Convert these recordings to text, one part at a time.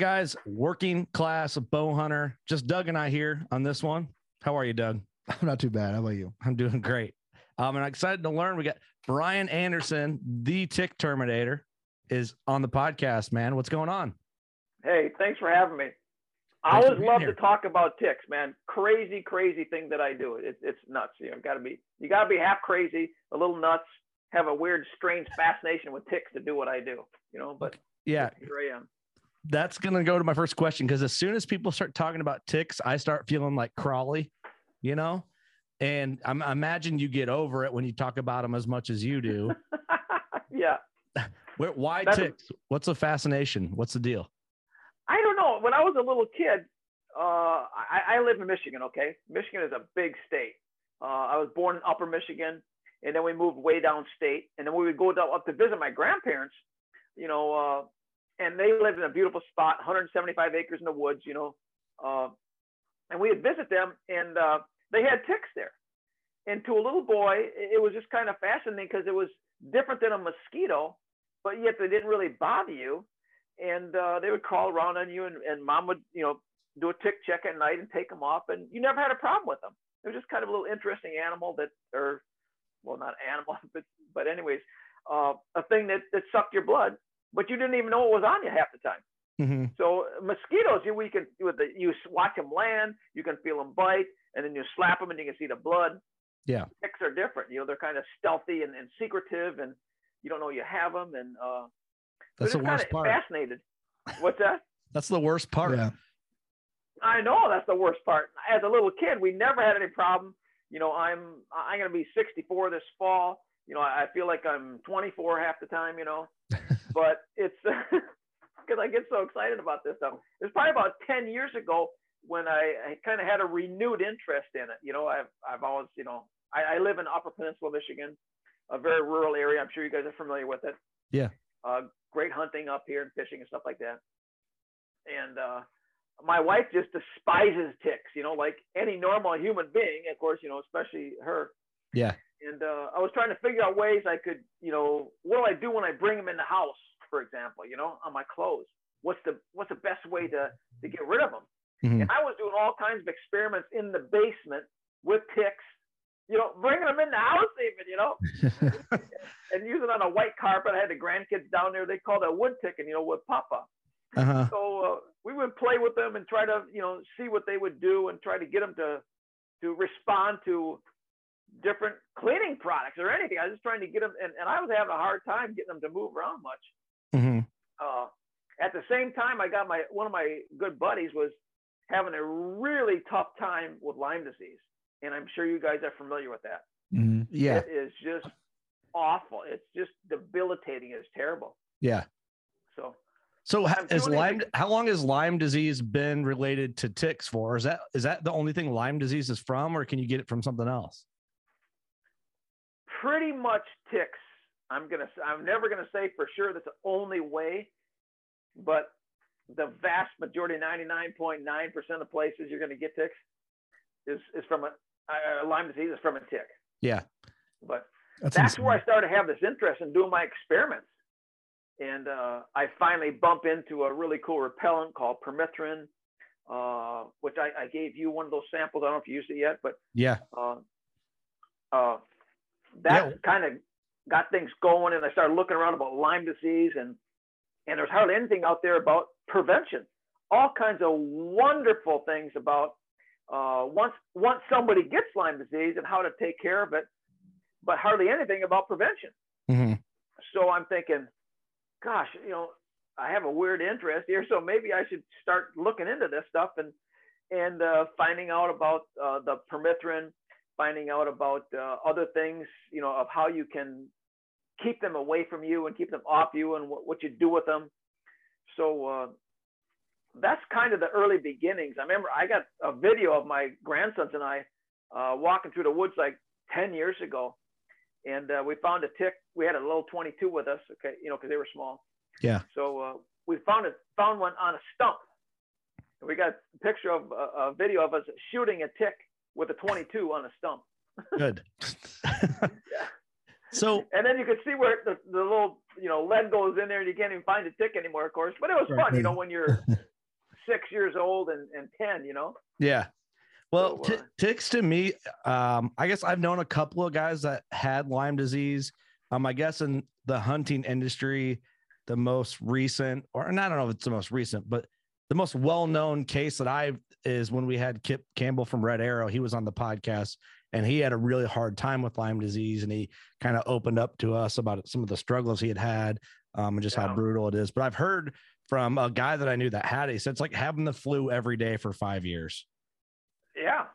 Guys, working class bow hunter. Just Doug and I here on this one. How are you, Doug? I'm not too bad. How about you? I'm doing great. Um, and I'm excited to learn. We got Brian Anderson, the Tick Terminator, is on the podcast. Man, what's going on? Hey, thanks for having me. I Thanks for always love here. to talk about ticks, man. Crazy, crazy thing that I do. It, it's nuts. You know, gotta be you gotta be half crazy, a little nuts, have a weird, strange fascination with ticks to do what I do. You know, but Yeah, here I am. That's gonna go to my first question because as soon as people start talking about ticks, I start feeling like Crawley, you know. And I'm, I imagine you get over it when you talk about them as much as you do. yeah. Where, why That's a- ticks? What's the fascination? What's the deal? I don't know. When I was a little kid, uh, I, I live in Michigan. Okay, Michigan is a big state. Uh, I was born in Upper Michigan, and then we moved way downstate, and then we would go down, up to visit my grandparents. You know, uh, and they lived in a beautiful spot, 175 acres in the woods. You know, uh, and we would visit them, and uh, they had ticks there. And to a little boy, it was just kind of fascinating because it was different than a mosquito, but yet they didn't really bother you and uh, they would crawl around on you, and, and mom would, you know, do a tick check at night and take them off, and you never had a problem with them. It was just kind of a little interesting animal that, or, well, not animal, but but anyways, uh, a thing that that sucked your blood, but you didn't even know it was on you half the time. Mm-hmm. So mosquitoes, you we can with the you watch them land, you can feel them bite, and then you slap them and you can see the blood. Yeah. Ticks are different. You know, they're kind of stealthy and, and secretive, and you don't know you have them, and uh, That's the worst part. Fascinated. What's that? That's the worst part. Yeah. I know that's the worst part. As a little kid, we never had any problem. You know, I'm I'm gonna be 64 this fall. You know, I I feel like I'm 24 half the time. You know, but it's because I get so excited about this stuff. It's probably about 10 years ago when I, I kind of had a renewed interest in it. You know, I've I've always you know I, I live in Upper Peninsula, Michigan, a very rural area. I'm sure you guys are familiar with it. Yeah. Uh, great hunting up here and fishing and stuff like that. And uh, my wife just despises ticks, you know, like any normal human being, of course, you know, especially her. Yeah. And uh, I was trying to figure out ways I could, you know, what do I do when I bring them in the house, for example, you know, on my clothes? What's the what's the best way to to get rid of them? Mhm. And I was doing all kinds of experiments in the basement with ticks, you know, bringing them in the house even, you know, and using it on a white carpet. I had the grandkids down there. They called it wood ticking, you know, with Papa. Uh-huh. So uh, we would play with them and try to, you know, see what they would do and try to get them to to respond to different cleaning products or anything. I was just trying to get them, and, and I was having a hard time getting them to move around much. hmm Uh, at the same time, I got my one of my good buddies was having a really tough time with Lyme disease, and I'm sure you guys are familiar with that. Mhm. Yeah. It is just awful. It's just debilitating. It's terrible. Yeah. So So ha- is Lyme? How long has Lyme disease been related to ticks for? Is that is that the only thing Lyme disease is from, or can you get it from something else? Pretty much ticks. I'm gonna. I'm never gonna say for sure that's the only way, but the vast majority, 99.9% of places you're gonna get ticks, is is from a uh, Lyme disease is from a tick. Yeah. But That's, that's where I started to have this interest in doing my experiments. And uh, I finally bump into a really cool repellent called permethrin, uh, which I, I gave you one of those samples. I don't know if you used it yet, but Yeah. That Yeah. kind of got things going. And I started looking around about Lyme disease, and and there's hardly anything out there about prevention. All kinds of wonderful things about uh, once once somebody gets Lyme disease and how to take care of it, but hardly anything about prevention. hmm So I'm thinking, gosh, you know, I have a weird interest here, so maybe I should start looking into this stuff and and uh, finding out about uh, the permethrin, finding out about uh, other things, you know, of how you can keep them away from you and keep them off you and what, what you do with them. So uh, that's kind of the early beginnings. I remember I got a video of my grandsons and I uh, walking through the woods like 10 years ago. And uh, we found a tick. We had a little 22 with us, okay, you know, because they were small. Yeah. So uh, we found it, found one on a stump. And we got a picture of a, a video of us shooting a tick with a 22 on a stump. Good. so And then you could see where the, the little, you know, lead goes in there and you can't even find a tick anymore, of course. But it was Right, fun, you know, when you're six years old and, and 10, you know. yeah. Well, So, t- uh, ticks to me, um, I guess I've known a couple of guys that had Lyme disease. Um, I guess in the hunting industry, the most recent, or and I don't know if it's the most recent, but the most well-known case that I is when we had Kip Campbell from Red Arrow. He was on the podcast and he had a really hard time with Lyme disease, and he kind of opened up to us about some of the struggles he had had, um, and just how brutal it is. But I've heard from a guy that I knew that had it. He said it's like having the flu every day for five years. Yeah.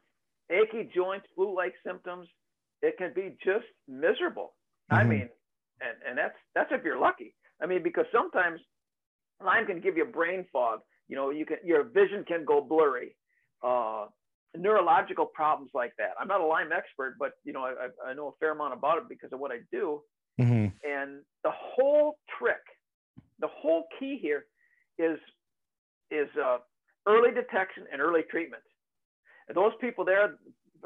Achy joints, flu like symptoms. It can be just miserable. I Mhm. mean, and, and that's that's if you're lucky. I mean, because sometimes Lyme can give you brain fog. You know, you can your vision can go blurry. Uh, neurological problems like that. I'm not a Lyme expert, but you know, I, I- know a fair amount about it because of what I do. Mhm. And the whole trick, the whole key here is is uh, early detection and early treatment. And those people there,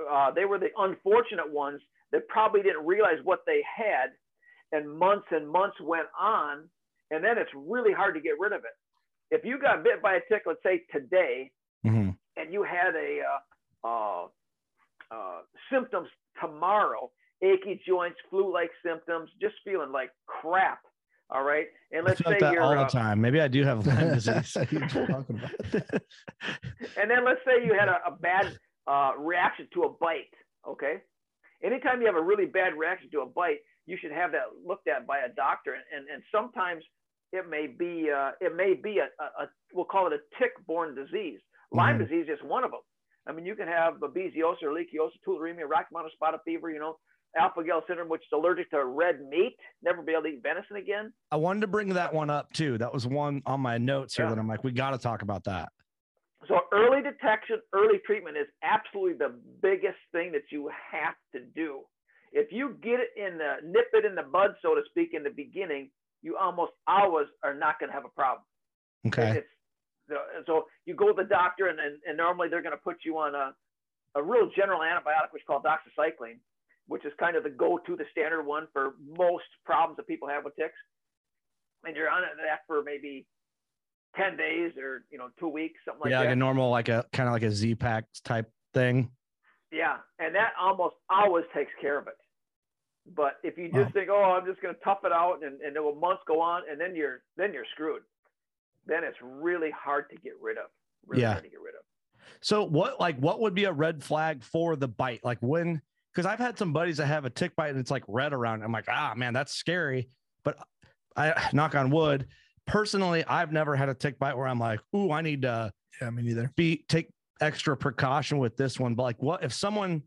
uh, they were the unfortunate ones that probably didn't realize what they had, and months and months went on, and then it's really hard to get rid of it. If you got bit by a tick, let's say today, Mhm. and you had a uh, uh, uh, symptoms tomorrow, achy joints, flu-like symptoms, just feeling like crap. All right, and let's say that you're, all the uh, time. Maybe I do have Lyme disease. You're talking about. and then let's say you had a, a bad uh, reaction to a bite. Okay, anytime you have a really bad reaction to a bite, you should have that looked at by a doctor. And and, and sometimes it may be uh, it may be a, a, a we'll call it a tick-borne disease. Lyme Mhm. disease is one of them. I mean, you can have babesiosis or leishmaniasis, tularemia, Mountain spotted fever. You know, alpha-gal syndrome, which is allergic to red meat, never be able to eat venison again. I wanted to bring that one up too. That was one on my notes here Yeah. that I'm like, we got to talk about that. So early detection, early treatment is absolutely the biggest thing that you have to do. If you get it in the nip it in the bud, so to speak, in the beginning, you almost always are not going to have a problem. Okay. It's, so you go to the doctor, and, and, and normally they're going to put you on a, a real general antibiotic, which is called doxycycline, which is kind of the go-to, the standard one for most problems that people have with ticks. And you're on it that for maybe 10 days or, you know, two weeks, something like yeah, that. Yeah, like a normal, like a kind of like a Z pack type thing. Yeah, and that almost always takes care of it. But if you just Wow. think, oh, I'm just going to tough it out, and, and then will months go on, and then you're then you're screwed. Then it's really hard to get rid of. Really Yeah. hard to get rid of. So what like what would be a red flag for the bite? Like when because I've had some buddies that have a tick bite and it's like red around. I'm like, ah man, that's scary. But I knock on wood. Personally, I've never had a tick bite where I'm like, ooh, I need to Yeah, me neither. be take extra precaution with this one. But like what if someone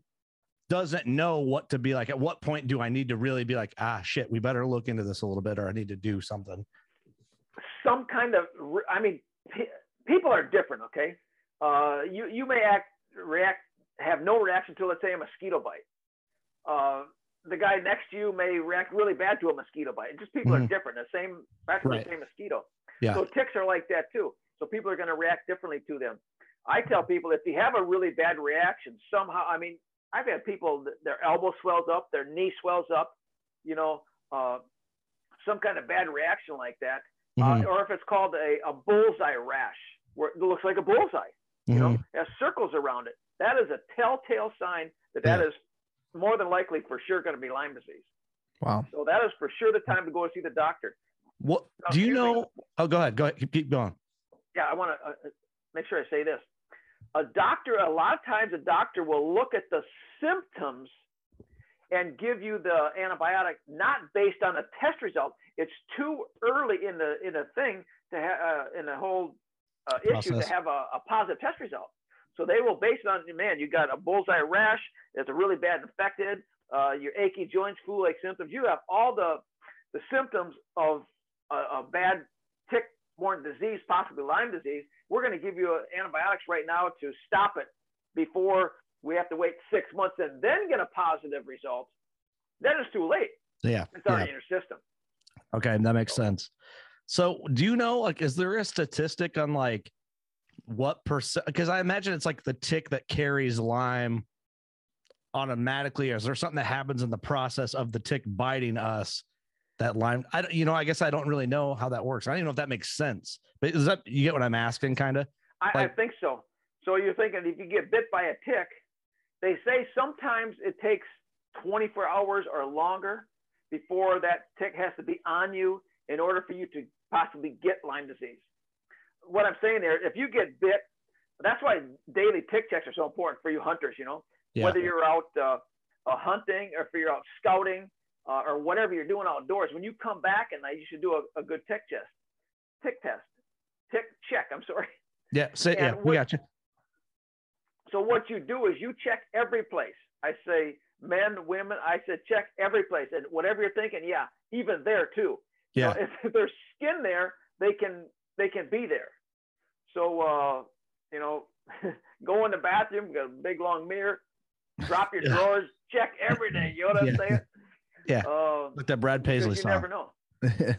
doesn't know what to be like. At what point do I need to really be like, ah, shit, we better look into this a little bit, or I need to do something? Some kind of, I mean, people are different. Okay, uh, you you may act react have no reaction to let's say a mosquito bite. Uh, the guy next to you may react really bad to a mosquito bite. Just people mm-hmm. are different. The same, practically right. the same mosquito. Yeah. So ticks are like that too. So people are going to react differently to them. I tell people if you have a really bad reaction, somehow, I mean, I've had people their elbow swells up, their knee swells up, you know, uh, some kind of bad reaction like that, uh, mm-hmm. uh, or if it's called a, a bullseye rash, where it looks like a bullseye, you mm-hmm. know, has circles around it. That is a telltale sign that that yeah. is more than likely for sure going to be Lyme disease. Wow. So that is for sure the time to go and see the doctor. What now, do you know? oh, go ahead. Go ahead. Keep, going. Yeah, I want to uh, make sure I say this. A doctor, a lot of times, a doctor will look at the symptoms and give you the antibiotic not based on a test result. It's too early in the in the thing to have uh, in the whole uh, issue to have a, a positive test result. So they will base it on, man, you got a bullseye rash, it's a really bad infected, uh, your achy joints, flu-like symptoms. You have all the, the symptoms of a, a bad tick-borne disease, possibly Lyme disease. We're going to give you antibiotics right now to stop it before we have to wait six months and then get a positive result. Then it's too late. Yeah. It's already yeah. in your system. Okay, that makes sense. So, do you know, like, is there a statistic on like what percent because i imagine it's like the tick that carries lyme automatically is there something that happens in the process of the tick biting us that line. i don't you know i guess i don't really know how that works i don't even know if that makes sense but is that you get what i'm asking kind of I, like, I think so so you're thinking if you get bit by a tick they say sometimes it takes 24 hours or longer before that tick has to be on you in order for you to possibly get lyme disease what I'm saying there, if you get bit, that's why daily tick checks are so important for you hunters. You know, yeah. whether you're out uh, uh, hunting or if you're out scouting uh, or whatever you're doing outdoors, when you come back at night, you should do a, a good tick test, tick test, tick check. I'm sorry. Yeah, say, yeah, what, we got you. So what you do is you check every place. I say men, women. I said check every place, and whatever you're thinking, yeah, even there too. Yeah. So if there's skin there, they can they can be there. So, uh, you know, go in the bathroom, got a big long mirror, drop your drawers, check everything. You know what I'm yeah. saying? Yeah. Uh, like that Brad Paisley you song. never know.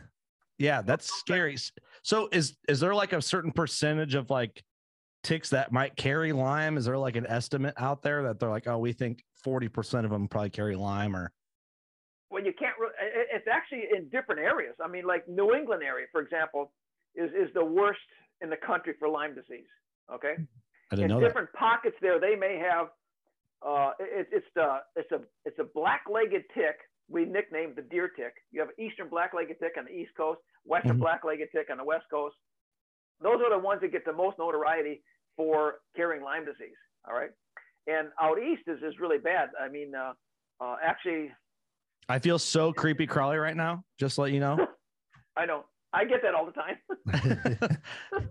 yeah, that's scary. So is is there like a certain percentage of like ticks that might carry Lyme? Is there like an estimate out there that they're like, oh, we think 40% of them probably carry Lyme or well, you can't really, it's actually in different areas. I mean, like New England area, for example, is, is the worst in the country for Lyme disease. Okay. I didn't in know different that. pockets there, they may have, uh, it, it's the, it's a, it's a black-legged tick. We nicknamed the deer tick. You have eastern black-legged tick on the East Coast, western mm-hmm. black-legged tick on the West Coast. Those are the ones that get the most notoriety for carrying Lyme disease. All right. And out east is, is really bad. I mean, uh, uh, actually, I feel so creepy crawly right now. Just let you know. I know. I get that all the time.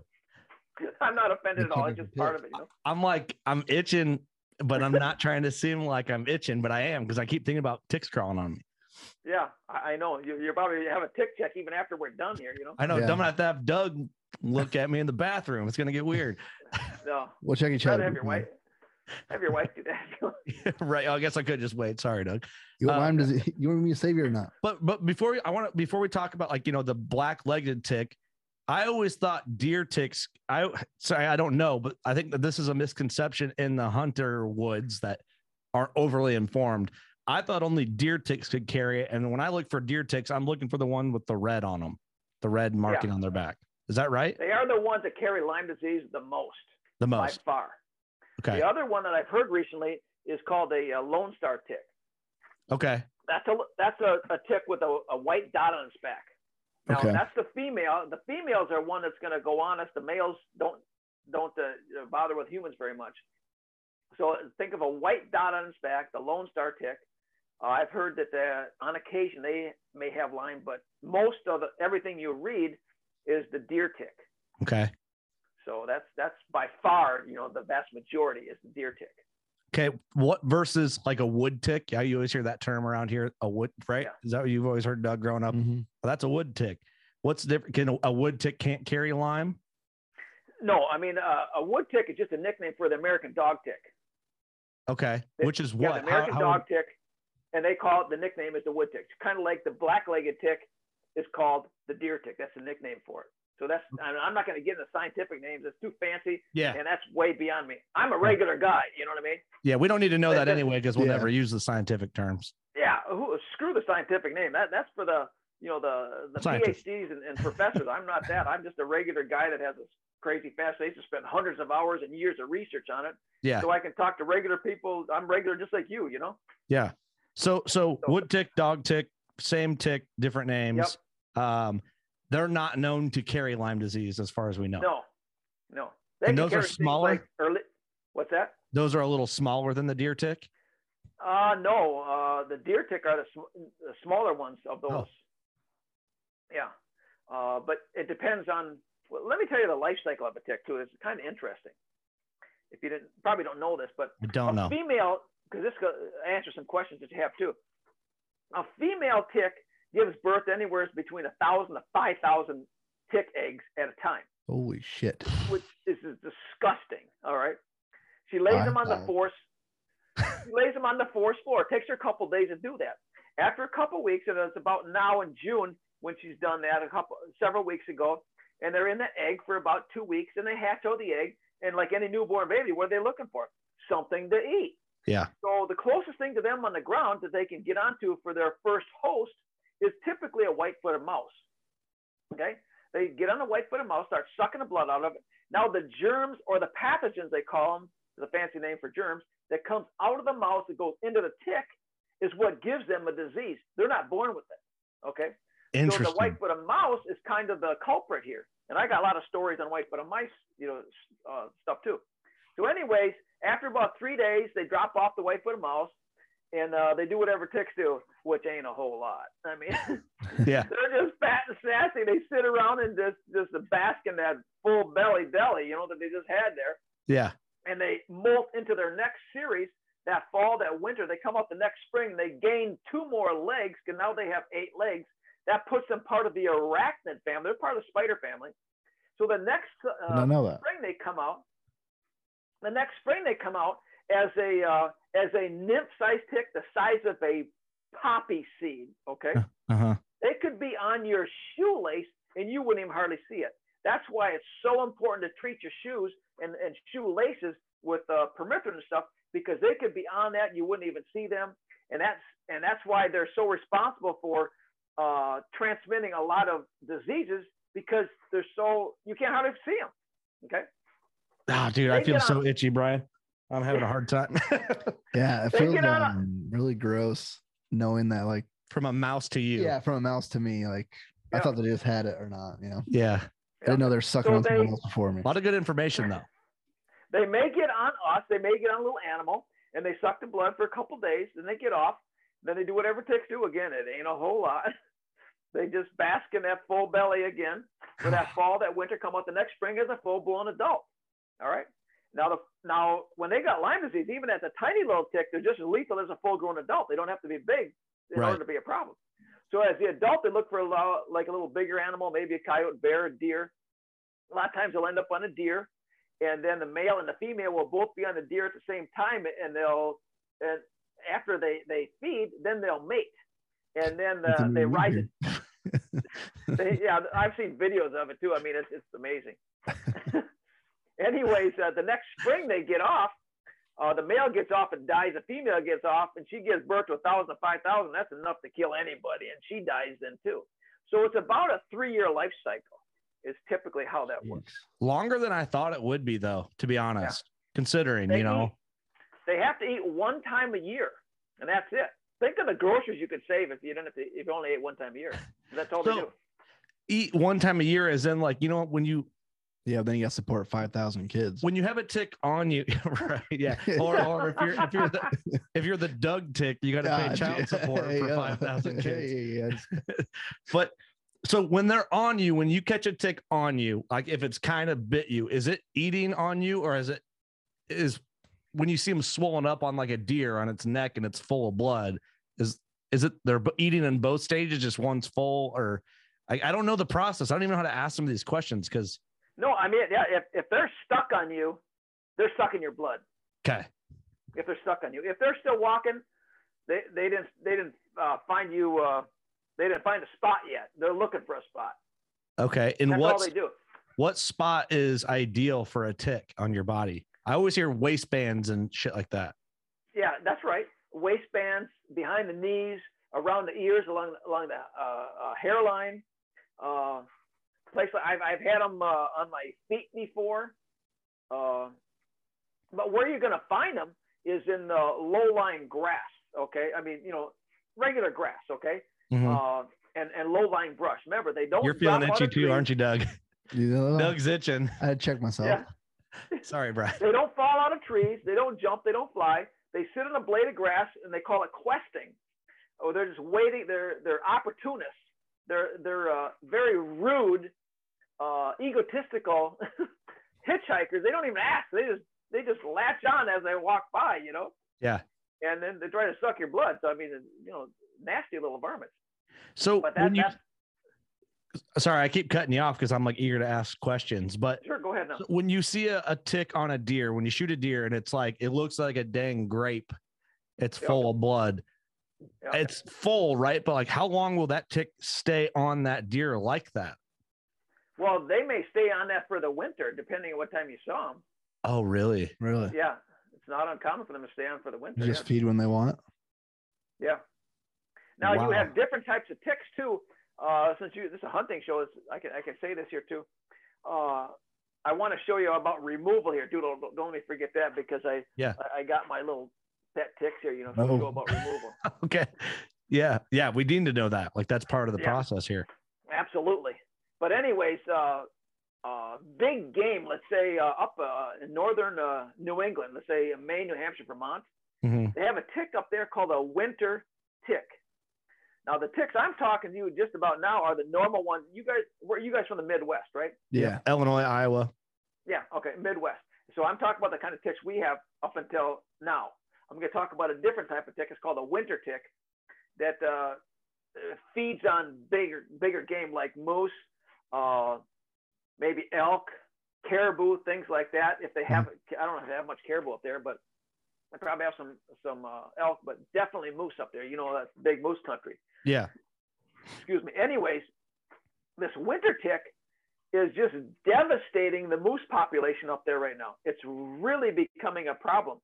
I'm not offended at all. It's just part of it. You know? I'm like, I'm itching, but I'm not trying to seem like I'm itching, but I am because I keep thinking about ticks crawling on me. Yeah, I know. You, you're probably have a tick check even after we're done here. You know. I know. Yeah. I'm gonna have to have Doug look at me in the bathroom. It's gonna get weird. No, we'll check each other. Have your wife, have your wife do that. right. I guess I could just wait. Sorry, Doug. You want, um, does you want me to save you or not? But but before we, I want to before we talk about like you know the black legged tick, I always thought deer ticks. I sorry, I don't know, but I think that this is a misconception in the hunter woods that aren't overly informed. I thought only deer ticks could carry it, and when I look for deer ticks, I'm looking for the one with the red on them, the red marking yeah. on their back. Is that right? They are the ones that carry Lyme disease the most. The most by far. Okay. The other one that I've heard recently is called a, a Lone Star tick. Okay. That's a that's a, a tick with a, a white dot on its back. Now okay. that's the female. The females are one that's going to go on us. The males don't don't uh, bother with humans very much. So think of a white dot on its back, the Lone Star tick. Uh, I've heard that uh, on occasion they may have Lyme, but most of the, everything you read is the deer tick. Okay. So that's that's by far, you know, the vast majority is the deer tick. Okay, what versus like a wood tick? Yeah, you always hear that term around here. A wood, right? Yeah. Is that what you've always heard, Doug, growing up? Mhm. Well, that's a wood tick. What's different? Can a, a wood tick can't carry Lyme? No, I mean uh, a wood tick is just a nickname for the American dog tick. Okay, They- which is what? the American How- how dog tick, and they call it the nickname is the wood tick. It's kind of like the black-legged tick is called the deer tick. That's the nickname for it. So that's I'm I'm not going to get into scientific names. It's too fancy, yeah, and that's way beyond me. I'm a regular guy. You know what I mean? yeah. We don't need to know that anyway because we'll Yeah. never use the scientific terms. Yeah. Who, screw the scientific name. That that's for the you know the the Scientists. PhDs and, and professors. I'm not that. I'm just a regular guy that has this crazy fascination. Spent hundreds of hours and years of research on it, Yeah, so I can talk to regular people. I'm regular just like you. You know? yeah. So, so So- wood tick, dog tick, same tick, different names. Yep. Um, they're not known to carry Lyme disease, as far as we know. No, no. And those are smaller? Like early, what's that? Those are a little smaller than the deer tick. Uh, no. Uh, the deer tick are the, sm- the smaller ones of those. Oh. Yeah. Uh, but it depends on. Well, let me tell you the life cycle of a tick too. It's kind of interesting. If you didn't, probably don't know this, but I don't a know. female, because this answers some questions that you have too. A female tick gives birth anywhere between a thousand to five thousand tick eggs at a time Holy shit. which is, is disgusting. All right. She lays them on the Wow. force. She lays them on the force floor. It takes her a couple days to do that. After a couple weeks, and it's about now in June when she's done that a couple several weeks ago, and they're in the egg for about two weeks, and they hatch out the egg. And like any newborn baby, what are they looking for? Something to eat. Yeah. So the closest thing to them on the ground that they can get onto for their first host is typically a white-footed mouse. Okay, they get on the white-footed mouse, start sucking the blood out of it. Now the germs or the pathogens they call them, is a fancy name for germs, that comes out of the mouse that goes into the tick is what gives them a disease. They're not born with it. Okay. So the white-footed mouse is kind of the culprit here. And I got a lot of stories on white-footed mice, you know, uh, stuff too. So, anyways, after about three days, they drop off the white-footed mouse, and uh, they do whatever ticks do, which ain't a whole lot. I mean, yeah. they're just fat and sassy. They sit around and just just bask in that full belly belly, you know, that they just had there, Yeah. and they molt into their next series. That fall, that winter, they come up the next spring. They gain two more legs, and now they have eight legs. That puts them part of the arachnid family. They're part of the spider family. So the next uh, don't know that. spring they come out. The next spring they come out as a uh, as a nymph-sized tick, the size of a poppy seed. Okay, Uh huh. they could be on your shoelace and you wouldn't even hardly see it. That's why it's so important to treat your shoes and, and shoelaces with uh, permethrin and stuff because they could be on that and you wouldn't even see them. And that's and that's why they're so responsible for uh, transmitting a lot of diseases because they're so you can't hardly see them. Okay. Ah, dude, I feel so itchy, Brian. I'm having a hard time. Yeah, it They feels get on a- um, really gross knowing that, like, From a mouse to you. yeah, from a mouse to me, like, I Yeah. thought they just had it or not, you know? Yeah. I didn't know they're sucking So on someone they- else before me. A lot of good information though. They may get on us, they may get on a little animal, and they suck the blood for a couple days, then they get off, then they do whatever ticks do. Again, it ain't a whole lot. They just bask in that full belly again. For that fall, that winter, come out the next spring as a full blown adult. All right. Now the now when they got Lyme disease, even as a tiny little tick, they're just as lethal as a full grown adult. They don't have to be big in Right. order to be a problem. So as the adult, they look for a lo- like a little bigger animal, maybe a coyote, bear, a deer. A lot of times they'll end up on a deer, and then the male and the female will both be on the deer at the same time, and they'll and after they they feed, then they'll mate, and then uh, they ride. The, they, yeah, I've seen videos of it too. I mean, it's it's amazing. Anyways, uh, the next spring they get off. Uh, the male gets off and dies. The female gets off and she gives birth to a thousand, five thousand. That's enough to kill anybody, and she dies then too. So it's about a three-year life cycle. Is typically how that works. Longer than I thought it would be, though, to be honest, considering, you know, eat- they have to eat one time a year, and that's it. Think of the groceries you could save if you didn't have to, if you only ate one time a year. That's all they do. eat one time a year is in like, you know, when you Yeah, then you got to support 5,000 kids. when you have a tick on you, right? Yeah. Or, or if you're if you're the if you're the Doug tick, you got to pay God, child support for five thousand kids. But so when they're on you, when you catch a tick on you, like if it's kind of bit you, is it eating on you or is it is when you see them swollen up on like a deer on its neck and it's full of blood, is is it they're eating in both stages? Just one's full, or I, I don't know the process. I don't even know how to ask them these questions because No, I mean, yeah, if, if they're stuck on you, they're sucking your blood. okay, If they're stuck on you, if they're still walking, they, they didn't they didn't uh, find you. Uh, they didn't find a spot yet. They're looking for a spot. okay. And what all they do. what spot is ideal for a tick on your body? I always hear waistbands and shit like that. Yeah, that's right. Waistbands behind the knees, around the ears, along along the uh, uh, hairline. Place I've I've had them uh, on my feet before. Uh, but where you're going to find them is in the low-lying grass. Okay, I mean you know regular grass. Okay, Mhm. uh, and and low-lying brush. Remember they don't. You're feeling itchy too, aren't you, Doug? You know, Doug's itching. I had to check myself. Yeah. Sorry, Brad. They don't fall out of trees. They don't jump. They don't fly. They sit on a blade of grass and they call it questing. Or they're just waiting. They're they're opportunists. They're they're uh, very rude, uh, egotistical hitchhikers. They don't even ask. They just they just latch on as they walk by. You know. Yeah. And then they try to suck your blood. So I mean, you know, nasty little varmints. So But that, when you that's sorry, I keep cutting you off because I'm like eager to ask questions. But sure. Go ahead now. when you see a, a tick on a deer, when you shoot a deer and it's like it looks like a dang grape, it's Yeah. full of blood. Yeah. It's full, right? But like, how long will that tick stay on that deer like that? Well, they may stay on that for the winter, depending on what time you saw them. Oh, really? Really? Yeah, it's not uncommon for them to stay on for the winter. You just yeah. feed when they want. Yeah. Now Wow. you have different types of ticks too. Uh, since you this is a hunting show, it's, I can I can say this here too. Uh, I want to show you about removal here, dude. Don't, don't let me forget that because I Yeah. I, I got my little pet ticks here. You know, so we Oh. go about removal. Okay. Yeah. Yeah. We need to know that. Like, that's part of the Yeah. process here. Absolutely. But anyways, uh, uh, big game. Let's say uh, up uh, in northern uh, New England. Let's say Maine, New Hampshire, Vermont. Mhm. They have a tick up there called a winter tick. Now the ticks I'm talking to you just about now are the normal ones. You guys, where you guys from the Midwest, right? Yeah. Illinois, Iowa. Yeah. Okay, Midwest. So I'm talking about the kind of ticks we have up until now. I'm going to talk about a different type of tick. It's called a winter tick that uh, uh, feeds on bigger bigger game like moose, uh, maybe elk, caribou, things like that. If they have, I don't know if they have much caribou up there, but I probably have some some uh, elk, but definitely moose up there. You know, that's big moose country. Yeah. Excuse me. Anyways, this winter tick is just devastating the moose population up there right now. It's really becoming a problem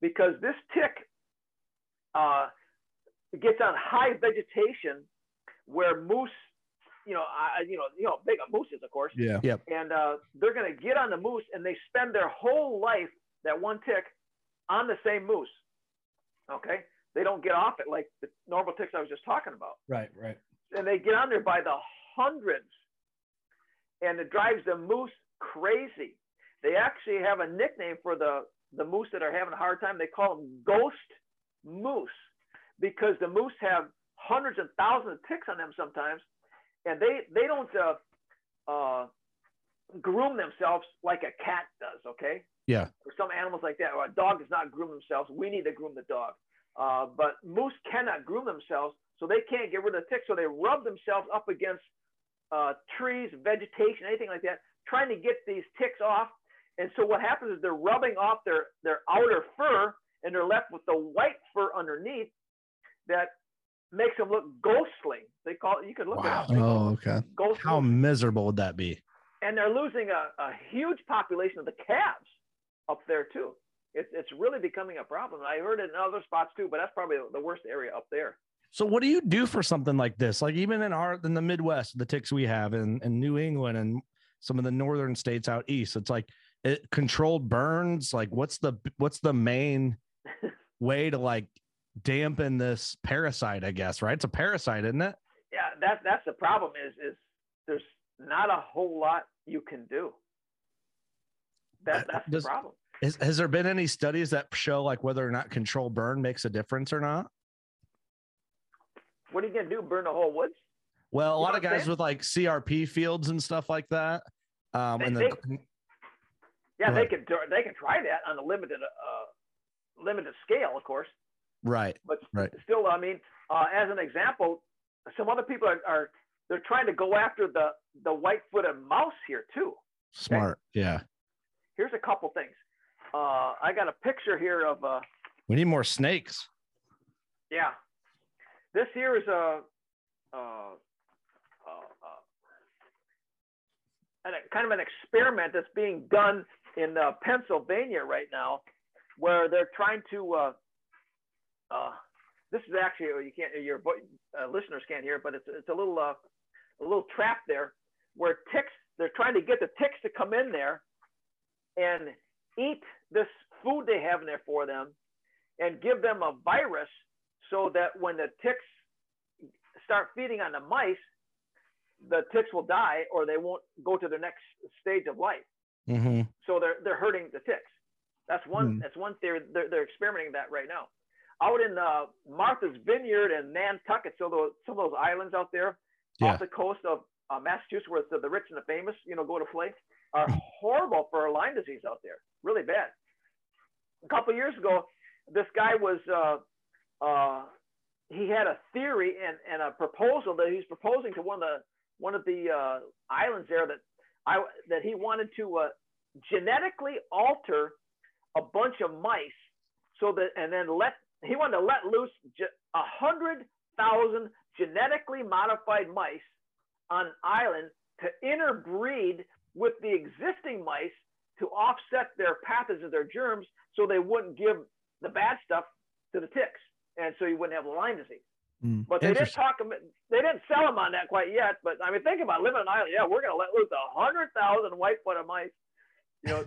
because this tick uh, gets on high vegetation where moose, you know, I, you know, you know, big mooses, of course, Yeah. and uh, they're going to get on the moose and they spend their whole life that one tick on the same moose. Okay, they don't get off it like the normal ticks I was just talking about Right. Right. and they get on there by the hundreds and it drives the moose crazy they actually have a nickname for the the moose that are having a hard time they call them ghost moose because the moose have hundreds and thousands of ticks on them sometimes and they they don't uh, uh, groom themselves like a cat does okay Yeah. or some animals like that or a dog does not groom themselves we need to groom the dog uh, but moose cannot groom themselves, so they can't get rid of the ticks. So they rub themselves up against uh, trees, vegetation, anything like that, trying to get these ticks off. And so what happens is they're rubbing off their their outer fur, and they're left with the white fur underneath that makes them look ghostly. They call it. You could look Wow. it up. Oh, okay. Ghost How miserable would that be? and they're losing a, a huge population of the calves up there too. It's it's really becoming a problem. I heard it in other spots too, but that's probably the worst area up there. So what do you do for something like this? Like even in our in the Midwest, the ticks we have in, in New England and some of the northern states out east, it's like it controlled burns. Like what's the what's the main way to like dampen this parasite, I guess, right? It's a parasite, isn't it? Yeah, that that's the problem. Is is there's not a whole lot you can do. That Uh, that's does- the problem. Has, has there been any studies that show like whether or not control burn makes a difference or not? What are you gonna do? Burn the whole woods? Well, a You lot of guys saying? with like CRP fields and stuff like that. Um, They- and they- the Yeah, they could they can try that on a limited uh, limited scale, of course, Right. but Right. still, I mean, uh, as an example, some other people are, are they're trying to go after the the white-footed mouse here too. Smart. Yeah. Here's a couple things. Uh, I got a picture here of uh, We need more snakes. yeah. This here is a uh, uh, uh, kind of an experiment that's being done in uh, Pennsylvania right now, where they're trying to. Uh, uh, this is actually you can't your uh, listeners can't hear, it, but it's it's a little uh, a little trap there where ticks. They're trying to get the ticks to come in there and eat this food they have in there for them, and give them a virus so that when the ticks start feeding on the mice, the ticks will die or they won't go to the next stage of life. Mm-hmm. So they're they're hurting the ticks. That's one Hmm. that's one theory. They're, they're experimenting that right now. Out in uh, Martha's Vineyard and Nantucket, so those some of those islands out there Yeah. off the coast of uh, Massachusetts, where the, the rich and the famous, you know, go to play, are horrible for Lyme disease out there. Really bad. A couple years ago, this guy was uh, uh, he had a theory and, and a proposal that he's proposing to one of the one of the uh, islands there that I that he wanted to uh, genetically alter a bunch of mice so that and then let he wanted to let loose a hundred thousand genetically modified mice on an island to interbreed with the existing mice to offset their pathogens, their germs, so they wouldn't give the bad stuff to the ticks, and so you wouldn't have Lyme disease. Mm. But they didn't talk. They didn't sell them on that quite yet. But I mean, think about living on an island. Yeah, we're going to let loose a hundred thousand white-footed mice. You know,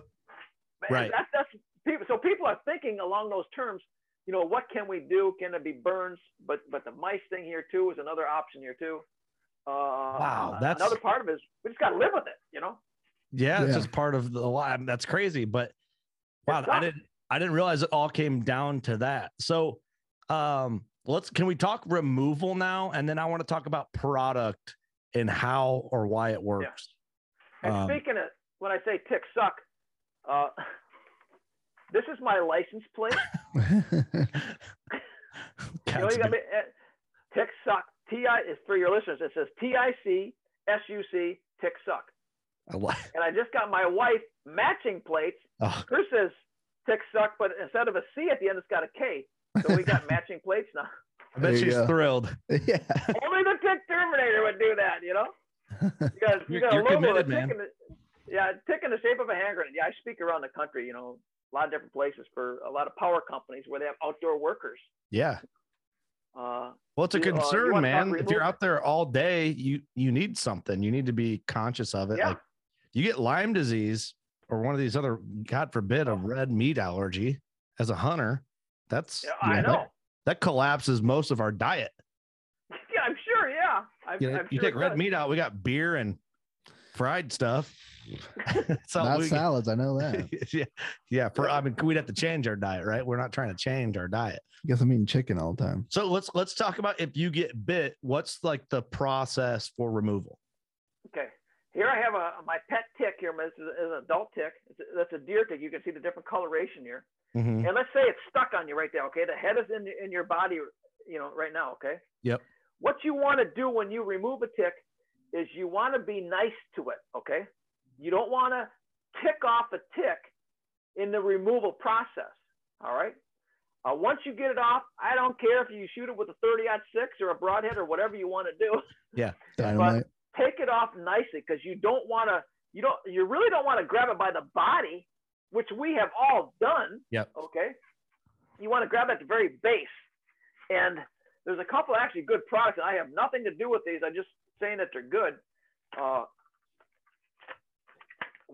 Right. That's that's people. So people are thinking along those terms. You know, what can we do? Can it be burns? But but the mice thing here too is another option here too. Uh, Wow, that's- another part of it. Is we just got to live with it. You know. Yeah, it's just part of the Lyme. That's crazy. But wow, I didn't I didn't realize it all came down to that. So um let's can we talk removal now? And then I want to talk about product and how or why it works. And Um, speaking of when I say ticks suck, uh, this is my license plate. You know, you got me, uh, tick suck. T I is for your listeners. It says T I C S U C tick suck. I like- And I just got my wife matching plates. oh, Hers says tick suck, but instead of a C at the end, it's got a K. So we got matching plates now. I bet There she's go. thrilled. yeah. Only the tick terminator would do that. You know, you got you got a you're logo, committed, a tick man. in the, yeah, tick in the shape of a hand grenade. Yeah, I speak around the country. You know, a lot of different places for a lot of power companies where they have outdoor workers. Yeah. Uh, Well, it's a You, uh, concern, wanna man. If you're out there all day, you you need something. You need to be conscious of it. Yeah. Like you get Lyme disease or one of these other, God forbid, a red meat allergy as a hunter. That's yeah, I that- know. that collapses most of our diet. Yeah, I'm sure. Yeah, I'm, You, know, I'm you sure take red does. meat out, we got beer and fried stuff. That's all Not we- salads. I know that. yeah, yeah. For I mean, we'd have to change our diet, right? We're not trying to change our diet. guess I'm eating chicken all the time. So let's let's talk about if you get bit, what's like the process for removal? Okay. Here I have a my pet tick here. This is, is an adult tick. That's a deer tick. You can see the different coloration here. Mhm. And let's say it's stuck on you right there. Okay, the head is in in your body, you know, right now. Okay. Yep. What you want to do when you remove a tick is you want to be nice to it. Okay. You don't want to tick off a tick in the removal process. All right. Uh, once you get it off, I don't care if you shoot it with a 30 six or a broadhead or whatever you want to do. Yeah, dynamite. take it off nicely because you don't want to you don't you really don't want to grab it by the body which we have all done Yep. okay you want to grab it at the very base and there's a couple actually good products and i have nothing to do with these i'm just saying that they're good uh,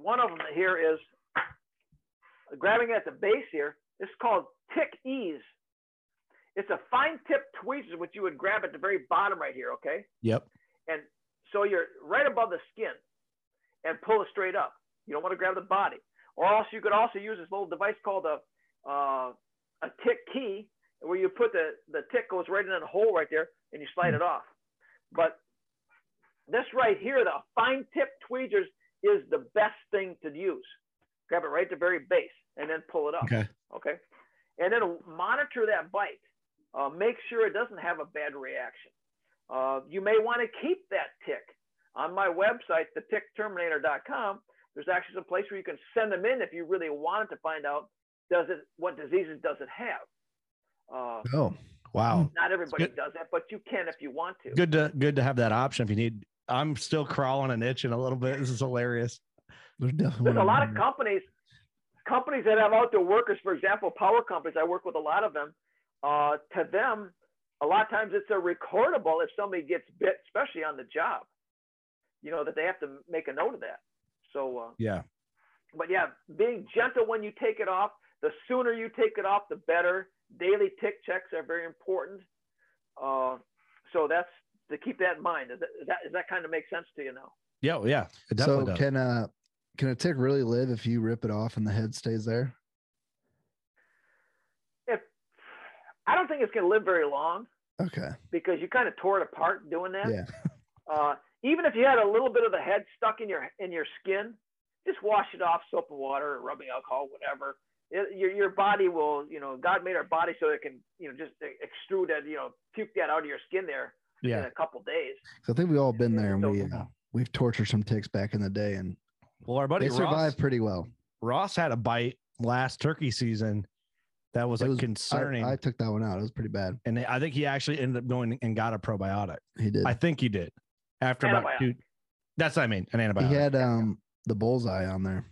one of them here is grabbing at the base here it's called TickEase it's a fine tip tweezers which you would grab at the very bottom right here okay Yep. and so you're right above the skin and pull it straight up. You don't want to grab the body. Or else you could also use this little device called a uh, a tick key, where you put the the tick goes right in that hole right there, and you slide it off. But this right here, the fine tip tweezers is the best thing to use. Grab it right at the very base and then pull it up. Okay. Okay. and then monitor that bite. Uh, make sure it doesn't have a bad reaction. Uh, you may want to keep that tick. On my website, thetickterminator.com, there's actually a place where you can send them in if you really wanted to find out does it what diseases does it have. Uh, oh, wow! Not everybody does that, but you can if you want to. Good to good to have that option if you need. I'm still crawling and itching a little bit. This is hilarious. There's definitely there's a lot of companies companies that have outdoor workers, for example, power companies. I work with a lot of them. Uh, to them, a lot of times it's a recordable if somebody gets bit, especially on the job. You know that they have to make a note of that. So uh, yeah, but yeah, being gentle when you take it off. The sooner you take it off, the better. Daily tick checks are very important. Uh, so that's to keep that in mind. Does that, does that, does that kind of make sense to you now? Yeah, yeah. so does. can uh can a tick really live if you rip it off and the head stays there? If I don't think it's going to live very long. Okay. Because you kind of tore it apart doing that. Yeah. Uh, even if you had a little bit of the head stuck in your in your skin, just wash it off, soap and water, or rubbing alcohol, whatever. It, your your body will, you know, God made our body so it can, you know, just extrude that, you know, puke that out of your skin there yeah. in a couple days. I think we've all been there, and we uh, we've tortured some ticks back in the day, and well, our buddy they survived pretty well. Ross had a bite last turkey season that was, like was, concerning. I, I, took that one out. It was pretty bad. And I think he actually ended up going and got a probiotic. He did. I think he did. After antibiotic. about two. That's what I mean. An antibiotic. He had um the bullseye on there.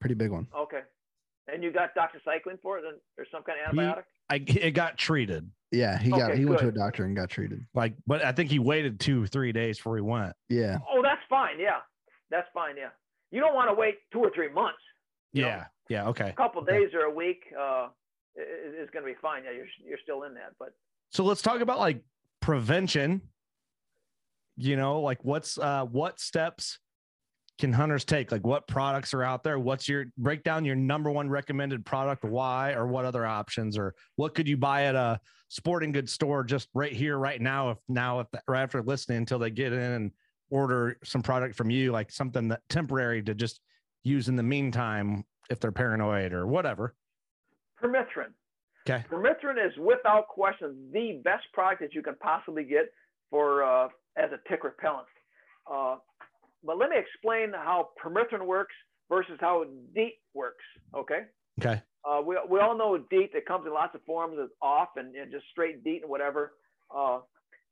Pretty big one. Okay. And you got Dr. doxycycline for it, or some kind of antibiotic? He, I it got treated. Yeah, he got okay, he good. went to a doctor and got treated. Like, but I think he waited two, three days before he went. Yeah. Oh, that's fine. Yeah, that's fine. Yeah, you don't want to wait two or three months. Yeah. Know? Yeah. Okay. A couple okay. days or a week uh, is going to be fine. Yeah, you're you're still in that. But so let's talk about like prevention. You know, like what's uh what steps can hunters take? Like what products are out there? What's your break down your number one recommended product? Why or what other options or what could you buy at a sporting goods store just right here, right now? If now, if right after listening until they get in and order some product from you, like something that temporary to just use in the meantime if they're paranoid or whatever. Permethrin. Okay. Permethrin is without question the best product that you can possibly get for uh, as a tick repellent. Uh, but let me explain how permethrin works versus how DEET works. Okay. Okay. Uh, we, we all know DEET. It comes in lots of forms. It's off and, and just straight DEET and whatever. Uh,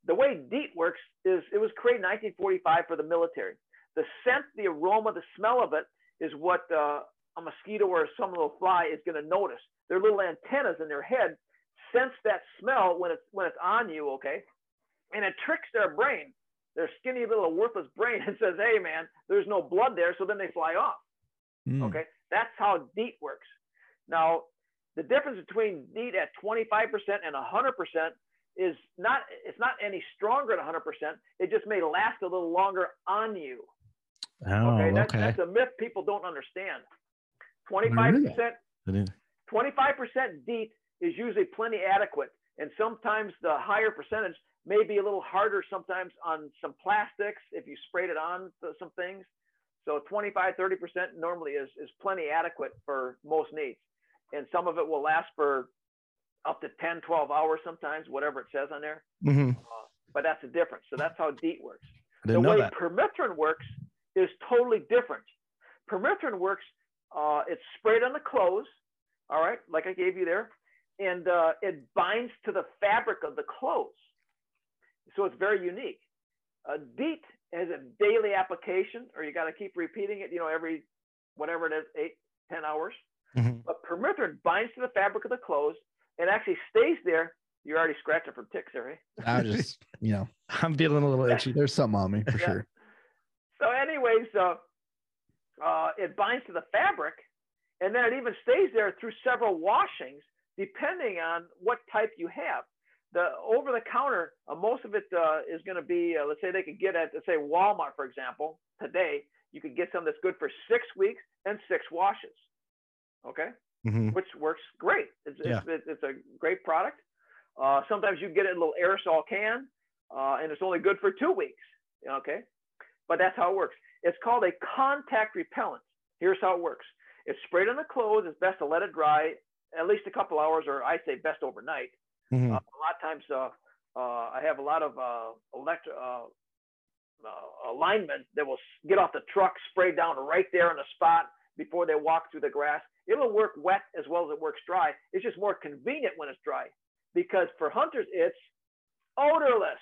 the way DEET works is it was created in 1945 for the military. The scent, the aroma, the smell of it is what uh, a mosquito or some little fly is going to notice. Their little antennas in their head sense that smell when it's when it's on you. Okay, and it tricks their brain their skinny little worthless brain and says, hey, man, there's no blood there. So then they fly off. Mm. Okay. That's how DEET works. Now, the difference between DEET at 25% and 100% is not, it's not any stronger than 100%. It just may last a little longer on you. Oh, okay. That, okay. That's a myth people don't understand. 25%, 25% DEET is usually plenty adequate. And sometimes the higher percentage maybe a little harder sometimes on some plastics if you sprayed it on some things. So 25, 30% normally is, is plenty adequate for most needs. And some of it will last for up to 10, 12 hours sometimes, whatever it says on there. Mm-hmm. Uh, but that's the difference. So that's how DEET works. The way that. permethrin works is totally different. Permethrin works, uh, it's sprayed on the clothes, all right, like I gave you there, and uh, it binds to the fabric of the clothes so it's very unique. A DEET has a daily application, or you got to keep repeating it, you know, every whatever it is, eight, ten hours. Mm-hmm. But permethrin binds to the fabric of the clothes and actually stays there. You're already scratching from ticks there, eh? I just, you know, I'm feeling a little itchy. There's something on me for yeah. sure. So, anyways, uh, uh, it binds to the fabric, and then it even stays there through several washings, depending on what type you have the over the counter, uh, most of it uh, is going to be, uh, let's say they could get at, let's say Walmart, for example, today, you could get some that's good for six weeks and six washes. Okay. Mm-hmm. Which works great. It's, yeah. it's, it's, a great product. Uh, sometimes you get it in a little aerosol can uh, and it's only good for two weeks. Okay. But that's how it works. It's called a contact repellent. Here's how it works. It's sprayed on the clothes. It's best to let it dry at least a couple hours, or I say best overnight. Mhm. Uh, a lot of times, uh, uh, I have a lot of uh, elect- uh, uh, linemen that will get off the truck, spray down right there on the spot before they walk through the grass. It'll work wet as well as it works dry. It's just more convenient when it's dry because for hunters, it's odorless,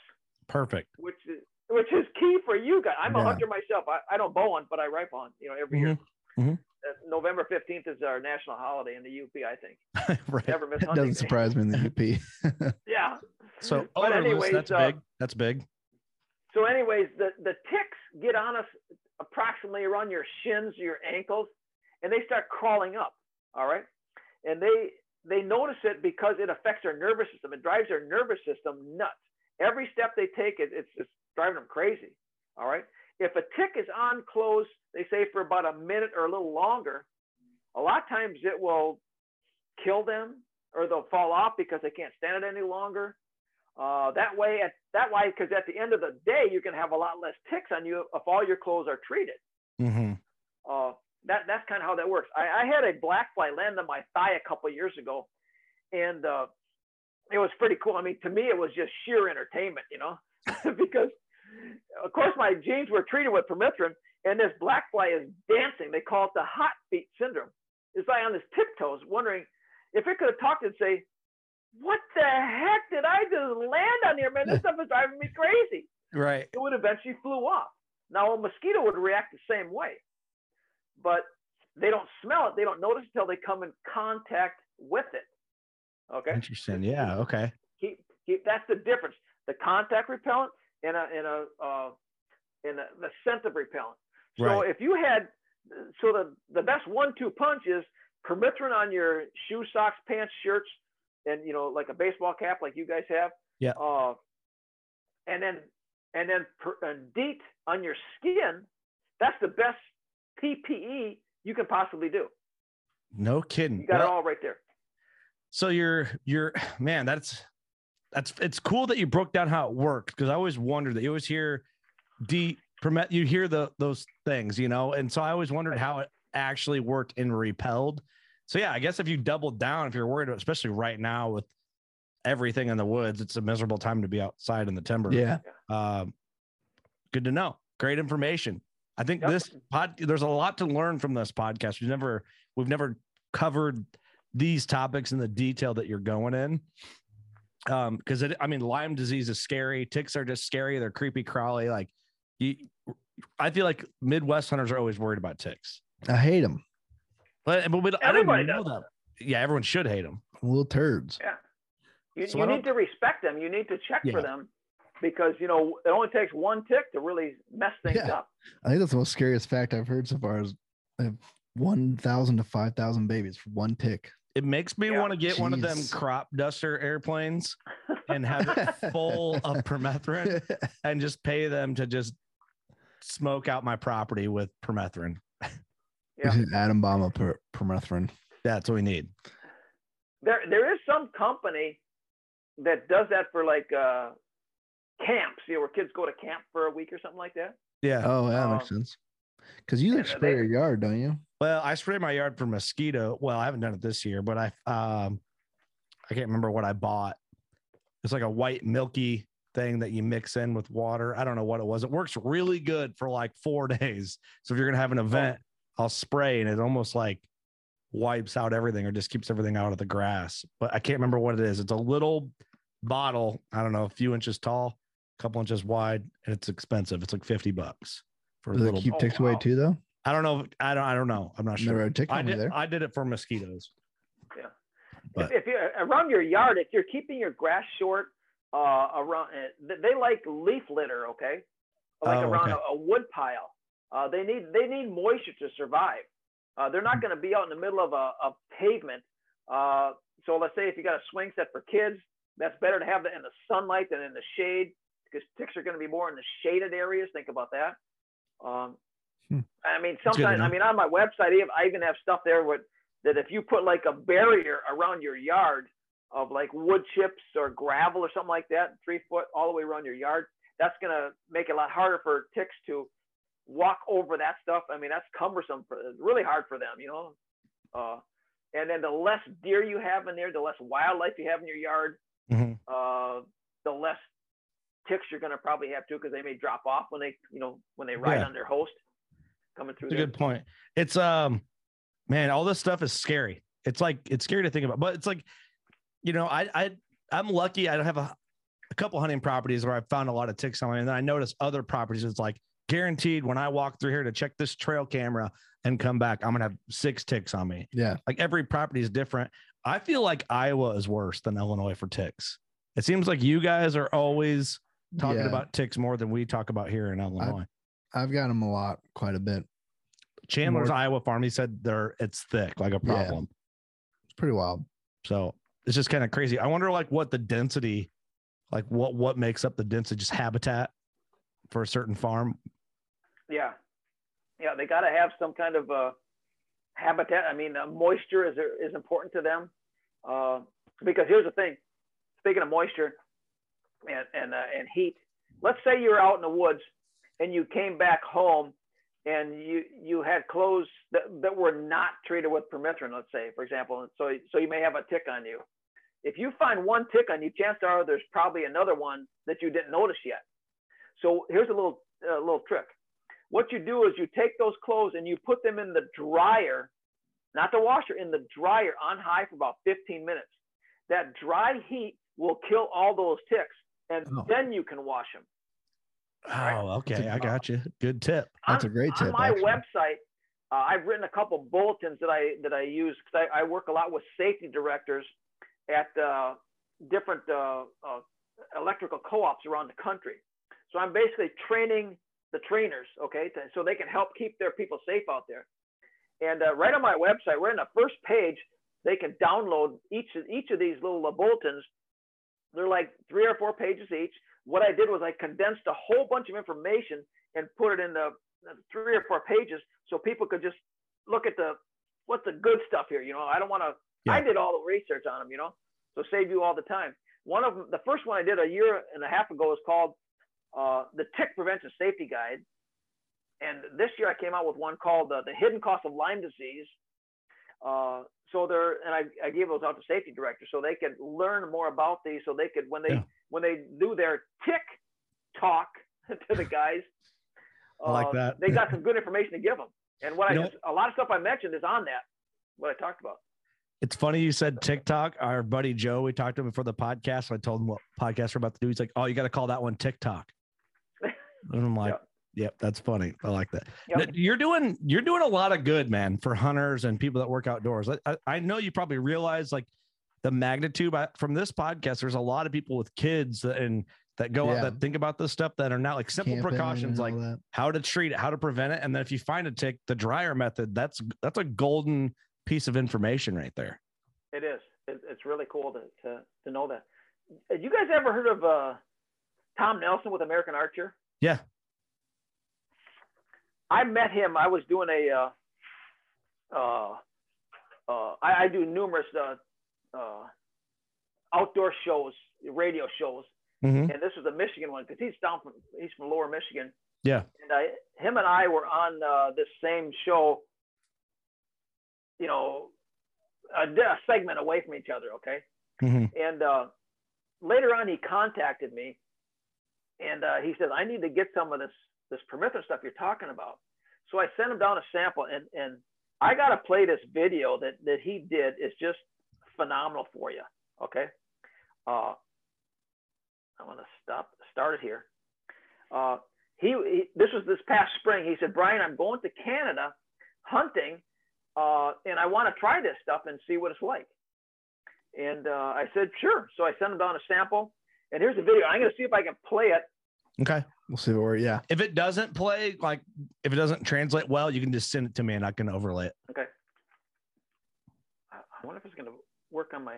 Perfect. which is which is key for you guys. I'm a hunter myself. I, I don't bow hunt, but I rifle hunt. You know, every year. Mhm. Uh, November 15th is our national holiday in the UP. I think right. never miss It doesn't surprise me in the UP. Yeah. So But anyways, that's uh, big. That's big. So, anyways, the the ticks get on us approximately around your shins, your ankles, and they start crawling up. All right, and they they notice it because it affects their nervous system. It drives their nervous system nuts. Every step they take, it, it's it's driving them crazy. All right. If a tick is on close, they say for about a minute or a little longer, a lot of times it will kill them or they'll fall off because they can't stand it any longer. Uh, that way, at that way, because at the end of the day, you can have a lot less ticks on you if all your clothes are treated. Mm-hmm. Uh, that that's kind of how that works. I, I had a black fly land on my thigh a couple years ago, and uh, it was pretty cool. I mean, to me, it was just sheer entertainment, you know, because of course my jeans were treated with permethrin, and this black fly is dancing. They call it the hot feet syndrome. It's like on his tiptoes, wondering if it could have talked and say, "What the heck did I just land on here, man? This stuff is driving me crazy." Right. it would eventually flew off. Now a mosquito would react the same way, but they don't smell it. They don't notice until they come in contact with it. Okay. Interesting. Yeah. Okay. Keep, keep, that's the difference. The contact repellent and a, and a, uh, and a, the scent of repellent. So Right. if you had, so the, the best one-two punch is permethrin on your shoe, socks, pants, shirts, and you know, like a baseball cap, like you guys have. Yeah. Uh, and then, and then per, and DEET on your skin. That's the best PPE you can possibly do. No kidding. You got Well, it all right there. So you're you're man, that's that's it's cool that you broke down how it worked because I always wondered that you always hear D permit you hear the those things, you know, and so I always wondered how it actually worked and repelled. So yeah, I guess if you doubled down, if you're worried, especially right now with everything in the woods, it's a miserable time to be outside in the timber. yeah. Um, good to know. Great information. I think Yep. this pod there's a lot to learn from this podcast. We've never we've never covered these topics in the detail that you're going in. Um, because it I mean Lyme disease is scary, ticks are just scary, they're creepy crawly. Like you I feel like Midwest hunters are always worried about ticks. I hate them. But, but we, I Everybody didn't know that. Yeah, everyone should hate them. Little turds. Yeah. You, So you need to respect them. You need to check Yeah. for them because you know it only takes one tick to really mess things Yeah. up. I think that's the most scariest fact I've heard so far is 1,000 to 5,000 babies for one tick. It makes me Yeah. want to get one of them crop duster airplanes and have it full of permethrin and just pay them to just smoke out my property with permethrin. Yeah. Atom bomb of per- permethrin. That's what we need. There there is some company that does that for like uh, camps, you know, where kids go to camp for a week or something like that. Yeah. Oh, yeah, that makes Um, sense. Because you like yeah, spray they- your yard, don't you? Well, I spray my yard for mosquito. Well, I haven't done it this year, but I um I can't remember what I bought. It's like a white milky thing that you mix in with water. I don't know what it was. It works really good for like four days. So if you're gonna have an event, I'll spray and it almost like wipes out everything or just keeps everything out of the grass. But I can't remember what it is. It's a little bottle, I don't know, a few inches tall, a couple inches wide, and it's expensive. It's like 50 bucks for a Does it little keep Oh, ticks away too, though? I don't know. I don't. I don't know. I'm not sure. Never had a tick I on me did. there. I did it for mosquitoes. But- if, if you're around your yard, if you're keeping your grass short, uh, around uh, they like leaf litter, okay, like Oh, around okay. a, a wood pile. Uh, they need they need moisture to survive. Uh, they're Hmm. not going to be out in the middle of a, a pavement. Uh, so let's say if you got a swing set for kids, that's better to have that in the sunlight than in the shade because ticks are going to be more in the shaded areas. Think about that. Um, Hmm. I mean, That's good to sometimes I mean on my website, I even- have stuff there with that if you put like a barrier around your yard of like wood chips or gravel or something like that, three foot all the way around your yard, that's gonna make it a lot harder for ticks to walk over that stuff. I mean, that's cumbersome for really hard for them, you know. Uh, And then the less deer you have in there, the less wildlife you have in your yard, Mhm. uh, the less ticks you're going to probably have too, because they may drop off when they, you know, when they ride Yeah. on their host coming through That's a good point. It's um, man, all this stuff is scary. It's like it's scary to think about, but it's like, you know, I I I'm lucky. I don't have a, a couple hunting properties where I found a lot of ticks on me, and then I notice other properties. It's like guaranteed when I walk through here to check this trail camera and come back, I'm gonna have six ticks on me. Yeah. Like every property is different. I feel like Iowa is worse than Illinois for ticks. It seems like you guys are always talking Yeah. about ticks more than we talk about here in Illinois. I've got them a lot, quite a bit. Chandler's more- Iowa farm, he said they're it's thick, like a Yeah. problem. It's pretty wild. So it's just kind of crazy. I wonder like what the density, like what what makes up the density, just habitat for a certain farm. Yeah, yeah, they got to have some kind of uh, habitat. I mean, uh, moisture is is important to them uh, because here's the thing. Speaking of moisture and and uh, and heat, let's say you're out in the woods and you came back home and you you had clothes that, that were not treated with permethrin. Let's say, for example, so so you may have a tick on you. If you find one tick on you, chances are there's probably another one that you didn't notice yet. So here's a little uh, little trick what you do is you take those clothes and you put them in the dryer, not the washer, in the dryer on high for about 15 minutes. That dry heat will kill all those ticks, and Oh. then you can wash them. Oh, okay. I got you. Good tip. That's on, a great tip, On my actually. website, uh, I've written a couple bulletins that I that I use because I, I work a lot with safety directors at uh, different uh, uh, electrical co-ops around the country. So I'm basically training the trainers, okay, to, so they can help keep their people safe out there. And uh, right on my website, right on the first page, they can download each of each of these little uh, bulletins. They're like three or four pages each. What I did was I condensed a whole bunch of information and put it in the three or four pages so people could just look at the what's the good stuff here. You know, I don't want to. I did all the research on them. You know, so save you all the time. One of them, the first one I did a year and a half ago, is called uh, the Tick Prevention Safety Guide. And this year I came out with one called uh, the Hidden Cost of Lyme Disease. Uh, so they're and I, I gave those out to safety directors so they could learn more about these so they could when they Yeah. When they do their tick talk to the guys I like uh, that. they got some good information to give them and what You I know- a lot of stuff I mentioned is on that what I talked about It's funny you said TikTok. Our buddy Joe, we talked to him before the podcast. I told him what podcast we're about to do. He's like, "Oh, you got to call that one TikTok." And I'm like, "Yep, that's funny. I like that." Yep. You're doing you're doing a lot of good, man, for hunters and people that work outdoors. I, I, I know you probably realize like the magnitude I, from this podcast. There's a lot of people with kids that, and that go out that think about this stuff that are not like simple Camping precautions, like that. how to treat it, how to prevent it, and then if you find a tick, the dryer method. That's that's a golden piece of information right there. it is it, it's really cool to, to to know that have you guys ever heard of uh, Tom Nelson with American Archer Yeah. I met him. I was doing a, uh, uh, uh, I, I do numerous uh, uh, outdoor shows, radio shows, Mhm. and this was a Michigan one because he's down from he's from Lower Michigan. Yeah. And I, him and I were on uh, this same show. You know, a, a segment away from each other. Okay. Mhm. And uh, later on, he contacted me, and uh, he said, "I need to get some of this this permethrin stuff you're talking about." So I sent him down a sample, and and I got to play this video that that he did. It's just phenomenal for you. Okay. Uh, I'm gonna stop start it here. Uh, he, he this was this past spring. He said, "Brian, I'm going to Canada hunting, uh, and I want to try this stuff and see what it's like." And uh, I said, sure. So I sent him down a sample. And here's the video. I'm going to see if I can play it. Okay. We'll see what we're yeah. If it doesn't play, like if it doesn't translate well, you can just send it to me and I can overlay it. Okay. I I wonder if it's going to work on my.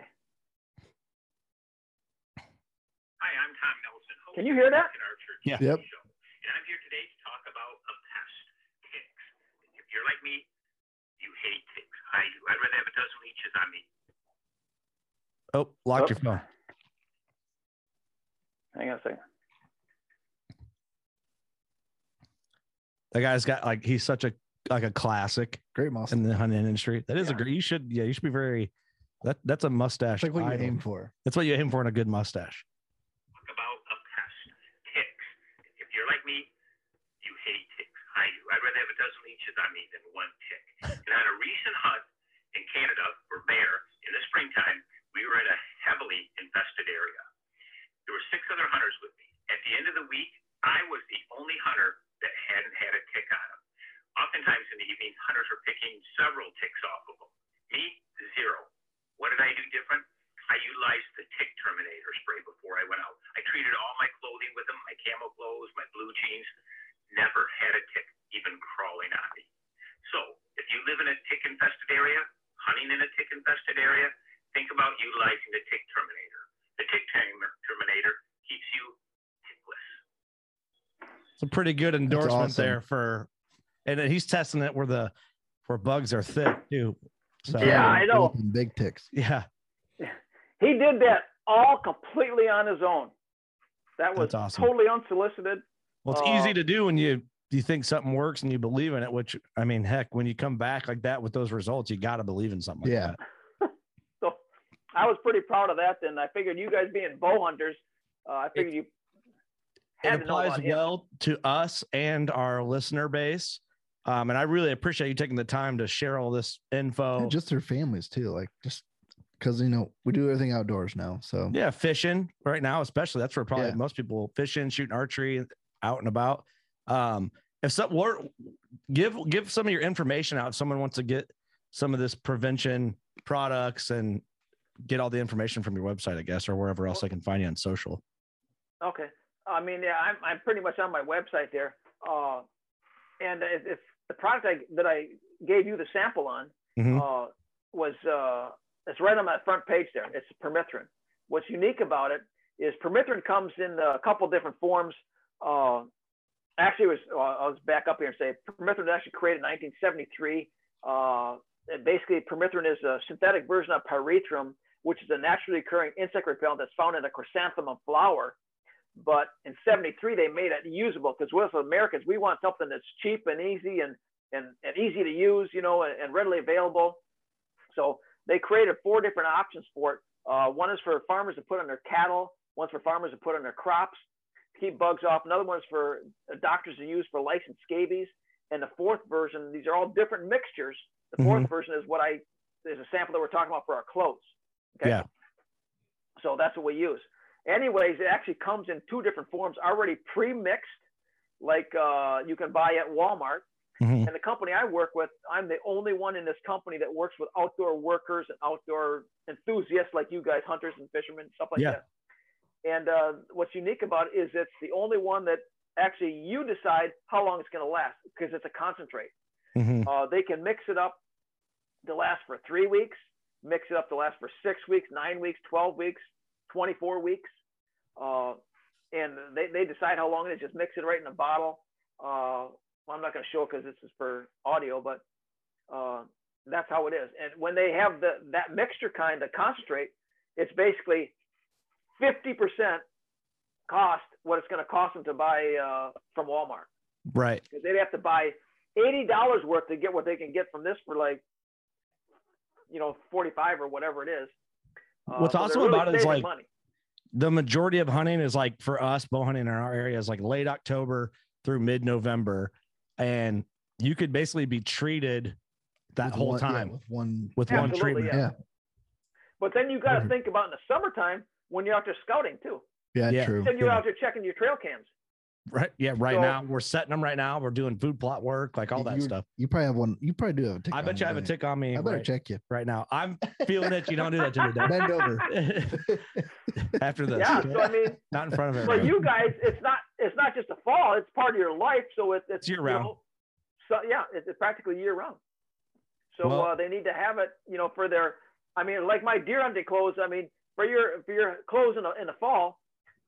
Hi, I'm Tom Nelson. host Can you hear that? of the Archer Yeah. Yep. Show. And I'm here today to talk about a pest, ticks. If you're like me, you hate ticks. I do. I'd rather have a dozen leeches on me. Oh, locked Oh. your phone. Hang on a second. That guy's got like he's such a like a classic Great muscle. in the hunting industry. That is a great. You should yeah. You should be very. That that's a mustache. It's like what you aim for. That's what you aim for in a good mustache. talk about a pest, ticks. If you're like me, you hate ticks. I do. I'd rather have a dozen leeches on me than one tick. And on a recent hunt in Canada for bear in the springtime, we were in a heavily infested area. There were six other hunters with me. At the end of the week, I was the only hunter that hadn't had a tick on him. Oftentimes in the evening, hunters were picking several ticks off of them. Me, zero. What did I do different? I utilized the tick terminator spray before I went out. I treated all my clothing with them, my camo clothes, my blue jeans. Never had a tick even crawling on me. So if you live in a tick infested area, hunting in a tick infested area, think about utilizing the tick terminator. The tick terminator keeps you tickless. It's a pretty good endorsement awesome. there for, and he's testing it where the where bugs are thick too. So Yeah, I know. Big ticks. yeah, He did that all completely on his own. That was awesome. totally unsolicited. well, it's Uh, easy to do when you you think something works and you believe in it. Which I mean, heck, when you come back like that with those results, you got to believe in something. Like Yeah. that. So I was pretty proud of that. Then I figured you guys being bow hunters, uh, I figured you had it to know applies about him. well to us and our listener base. Um, and I really appreciate you taking the time to share all this info. And just their families too. Like just because you know we do everything outdoors now. So yeah, fishing right now, especially that's where probably Yeah. most people fishing, shooting archery, out and about. Um, if some or give give some of your information out if someone wants to get some of this prevention products and get all the information from your website, I guess, or wherever else I can find you on social. Okay. I mean, yeah, I'm, I'm pretty much on my website there. Uh, and it, it's the product I, that I gave you the sample on Mhm. uh, was uh, it's right on that front page there. It's permethrin. What's unique about it is permethrin comes in a couple different forms. Uh, actually, it was uh, I'll just back up here and say permethrin was actually created in 1973. Uh, basically, permethrin is a synthetic version of pyrethrum, which is a naturally occurring insect repellent that's found in a chrysanthemum flower. But in 73, they made it usable because we as Americans, we want something that's cheap and easy and, and, and easy to use, you know, and, and readily available. So they created four different options for it. Uh, one is for farmers to put on their cattle. One's for farmers to put on their crops to keep bugs off. Another one is for uh, doctors to use for lice and scabies. And the fourth version, these are all different mixtures. The 4th version is what I, is a sample that we're talking about for our clothes. Okay. Yeah. So that's what we use. Anyways, it actually comes in two different forms, already pre-mixed, like uh, you can buy at Walmart. Mhm. And the company I work with, I'm the only one in this company that works with outdoor workers and outdoor enthusiasts like you guys, hunters and fishermen, stuff like Yeah. that. And uh, what's unique about it is it's the only one that actually you decide how long it's going to last because it's a concentrate. Mhm. Uh, they can mix it up to last for three weeks, mix it up to last for six weeks, nine weeks, 12 weeks, 24 weeks. Uh, and they, they decide how long it is, just mix it right in a bottle. Uh, well, I'm not going to show it because this is for audio, but uh, that's how it is. And when they have the, that mixture kind of concentrate, it's basically 50% cost what it's going to cost them to buy uh, from Walmart Right. because they'd have to buy eighty dollars worth to get what they can get from this for like, you know, forty-five or whatever it is. Uh, What's so awesome really about it is, like, money. the majority of hunting is like for us bow hunting in our area is like late October through mid November, and you could basically be treated that with whole one- yeah, time with one. with one treatment. yeah. Yeah. But then you got to think about in the summertime when you're out there scouting too. Yeah. Yeah. True. Then you're yeah. out there checking your trail cams. Right. Yeah. Right So- now we're setting them right now. We're doing food plot work, like all that stuff. You probably have one. You probably do have a tick. I on bet you have a tick on me I better right, check you. right now. I'm feeling it. You don't do that to me, Dad. Bend over. After this. Yeah. okay? So I mean, Not in front of for But you guys, it's not it's not just a fall; it's part of your life. So it, it's It's year you round. know, so yeah, it's, it's practically year round. So Well- uh, they need to have it, you know, for their. I mean, like my deer hunting clothes. I mean, for your for your clothes in the in the fall,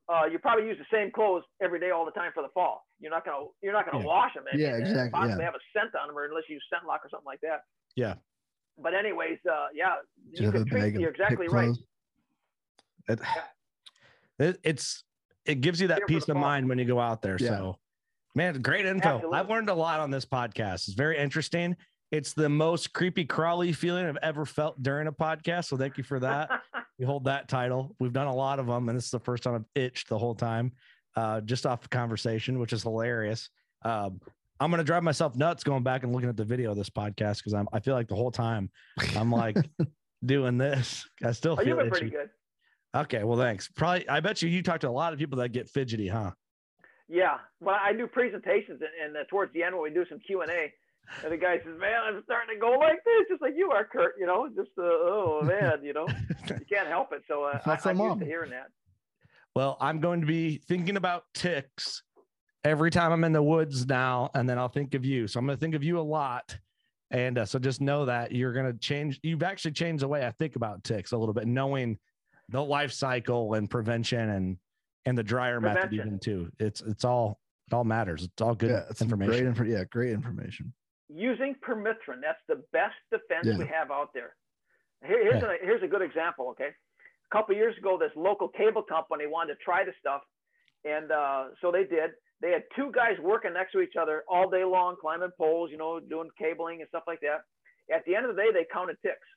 uh, you probably use the same clothes every day all the time for the fall. You're not gonna you're not gonna Yeah. wash them. And, Yeah, exactly, Possibly yeah. have a scent on them, or unless you use ScentLok or something like that. Yeah. But anyways, uh, yeah, you can treat. You're exactly right. It- it- it's it gives you that Here peace of fall. mind when you go out there. Yeah. So Man, great info. Absolutely. I've learned a lot on this podcast. It's very interesting. It's the most creepy crawly feeling I've ever felt during a podcast. So thank you for that. you hold that title. We've done a lot of them, and this is the first time I've itched the whole time, uh, just off the conversation, which is hilarious. Um, I'm gonna drive myself nuts going back and looking at the video of this podcast because I'm I feel like the whole time I'm like doing this. I still oh, feel you've been itchy. pretty good. Okay, well, thanks. Probably, I bet you you talked to a lot of people that get fidgety, huh? Yeah. Well, I do presentations, and, and uh, towards the end when we do some Q and A, and the guy says, "Man, I'm starting to go like this, just like you are, Kurt. You know, just uh, oh man, you know, you can't help it." So uh, It's I, not so I'm used mom. to hearing that. Well, I'm going to be thinking about ticks every time I'm in the woods now, and then I'll think of you. So I'm going to think of you a lot. And uh, so just know that you're going to change. You've actually changed the way I think about ticks a little bit, knowing the life cycle and prevention and and the dryer method even too. It's it's all it all matters. It's all good yeah, it's information. Great info. Yeah, great information. Using permethrin, that's the best defense Yeah. we have out there. Here, here's a here's a good example. Okay, a couple years ago, this local cable company wanted to try the stuff, and uh, so they did. They had two guys working next to each other all day long, climbing poles, you know, doing cabling and stuff like that. At the end of the day, they counted ticks.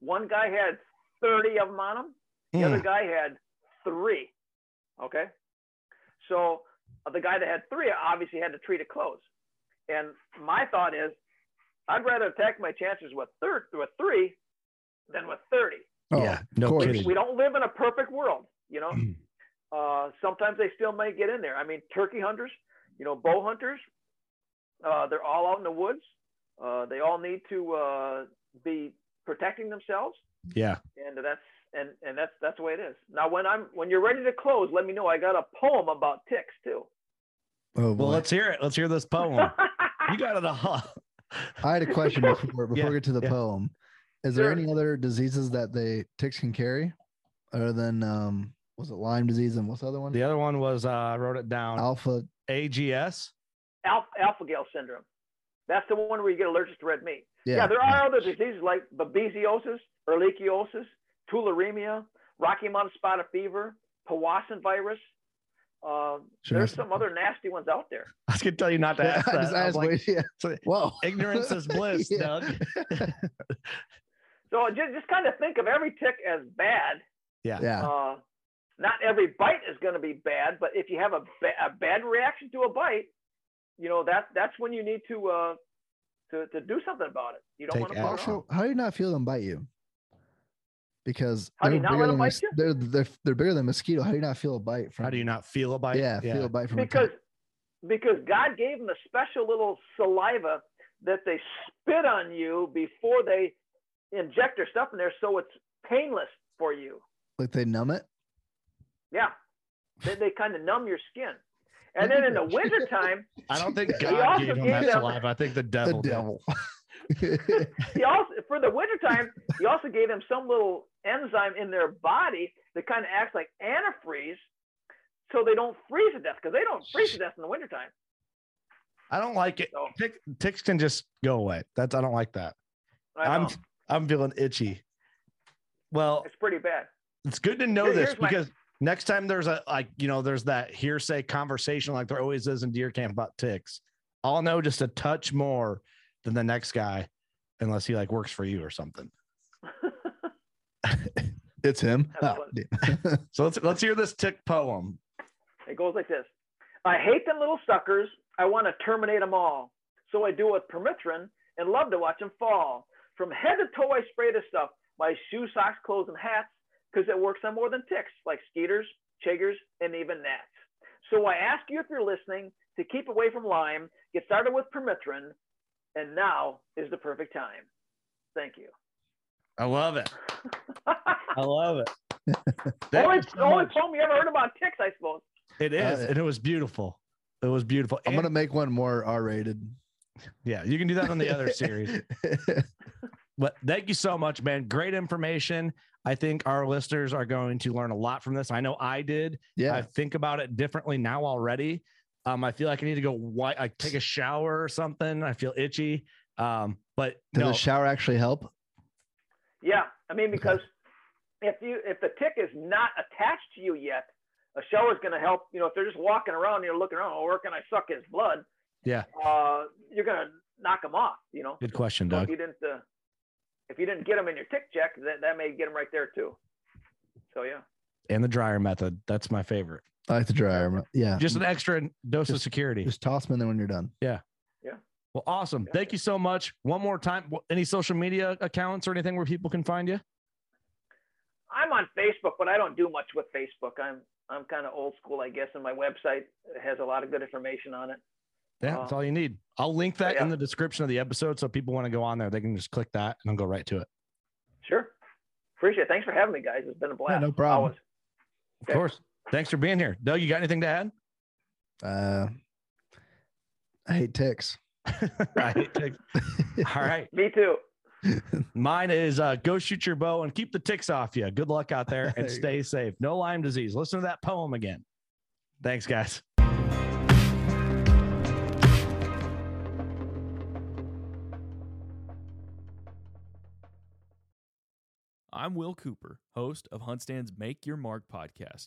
One guy had 30 of them on him. The other Mm. guy had three. Okay. So uh, the guy that had three obviously had to treat it close. And my thought is, I'd rather attack my chances with third with three than with 30. yeah, no Oh, course. kidding. We don't live in a perfect world, you know. Mm. uh, sometimes they still may get in there. I mean, turkey hunters, you know, bow hunters, uh, they're all out in the woods. Uh, they all need to uh, be protecting themselves Yeah. and that's and and that's that's the way it is. Now, when I'm when you're ready to close, let me know. I got a poem about ticks too. Oh, Well, let's hear it. Let's hear this poem. you got it all. I had a question before before Yeah, we get to the yeah. poem. Is there Sure. any other diseases that they ticks can carry, other than um, was it Lyme disease and what's the other one? The other one was uh, I wrote it down. Alpha. AGS. Alpha, alpha gal syndrome. That's the one where you get allergic to red meat. Yeah. Yeah, there are other diseases like babesiosis, ehrlichiosis, tularemia, Rocky Mountain spotted fever, Powassan virus. Uh, Sure. there's some other nasty ones out there. I was gonna tell you not to Yeah, ask I that. just asked, like, wait, yeah. so- Whoa. ignorance is bliss, Doug. So just, just kind of think of every tick as bad. Yeah. Yeah. Uh, not every bite is going to be bad, but if you have a, ba- a bad reaction to a bite, you know that that's when you need to uh, to to do something about it. You don't Take want to action. put it off. Also, how do you not feel them bite you? Because How do you they're bigger than them bite mos- They're, they're they're bigger than mosquito. How do you not feel a bite from? How do you not feel a bite? Yeah, feel a bite from because tick. because God gave them a special little saliva that they spit on you before they inject their stuff in there, so it's painless for you. like they numb it. Yeah, they, they kind of numb your skin. And then in the wintertime, I don't think He God also gave him gave that them- saliva. I think the devil. the did. devil. he also for the wintertime, he also gave them some little enzyme in their body that kind of acts like antifreeze, so they don't freeze to death because they don't freeze to death in the wintertime. I don't like it. So Tick, ticks can just go away. That's I don't like that. I'm I'm feeling itchy. Well, it's pretty bad. it's good to know Here- this here's my- because next time there's a like you know there's that hearsay conversation like there always is in deer camp about ticks. I'll know just a touch more than the next guy, unless he like works for you or something. it's him. Oh, So let's let's hear this tick poem. It goes like this I hate them little suckers. I want to terminate them all. So I do it with permethrin and love to watch them fall. From head to toe, I spray this stuff. My shoes, socks, clothes, and hats because it works on more than ticks like skeeters, chiggers, and even gnats. So I ask you if you're listening to keep away from Lyme, get started with permethrin, and now is the perfect time. Thank you. I love it. I love it. Thank only so only much. poem you ever heard about ticks, I suppose. It is, Uh, and it was beautiful. It was beautiful. I'm And- gonna make one more R-rated. yeah, you can do that on the other series. But thank you so much, man. Great information. I think our listeners are going to learn a lot from this. I know I did. yeah. I think about it differently now already. Um, I feel like I need to go white, like take a shower or something. I feel itchy. Um, but Does no, a shower actually help? Yeah, I mean because if you if the tick is not attached to you yet, a shower is going to help. You know, if they're just walking around, and you're looking around, oh, where can I suck his blood? Yeah. Uh, you're going to knock them off. You know. Good question, So Doug. if you didn't, uh, if you didn't get them in your tick check, that that may get them right there too. So yeah. And the dryer method. That's my favorite. I like the dryer. Yeah. Just an extra dose of security. just toss them in there when you're done. Yeah. Yeah. Well, awesome. Thank you so much. One more time. Any social media accounts or anything where people can find you? I'm on Facebook, but I don't do much with Facebook. I'm I'm kind of old school, I guess, and my website has a lot of good information on it. Yeah, that's all you need. I'll link that in the description of the episode. So if people want to go on there, they can just click that and I'll go right to it. Sure. Appreciate it. Thanks for having me, guys. It's been a blast. no problem. Always. Of Okay. course. Thanks for being here. Doug, you got anything to add? Uh, I hate ticks. right. All right. Me too. Mine is uh, go shoot your bow and keep the ticks off you. Good luck out there and There you stay safe. No Lyme disease. Listen to that poem again. Thanks, guys. I'm Will Cooper, host of HuntStand's Make Your Mark podcast.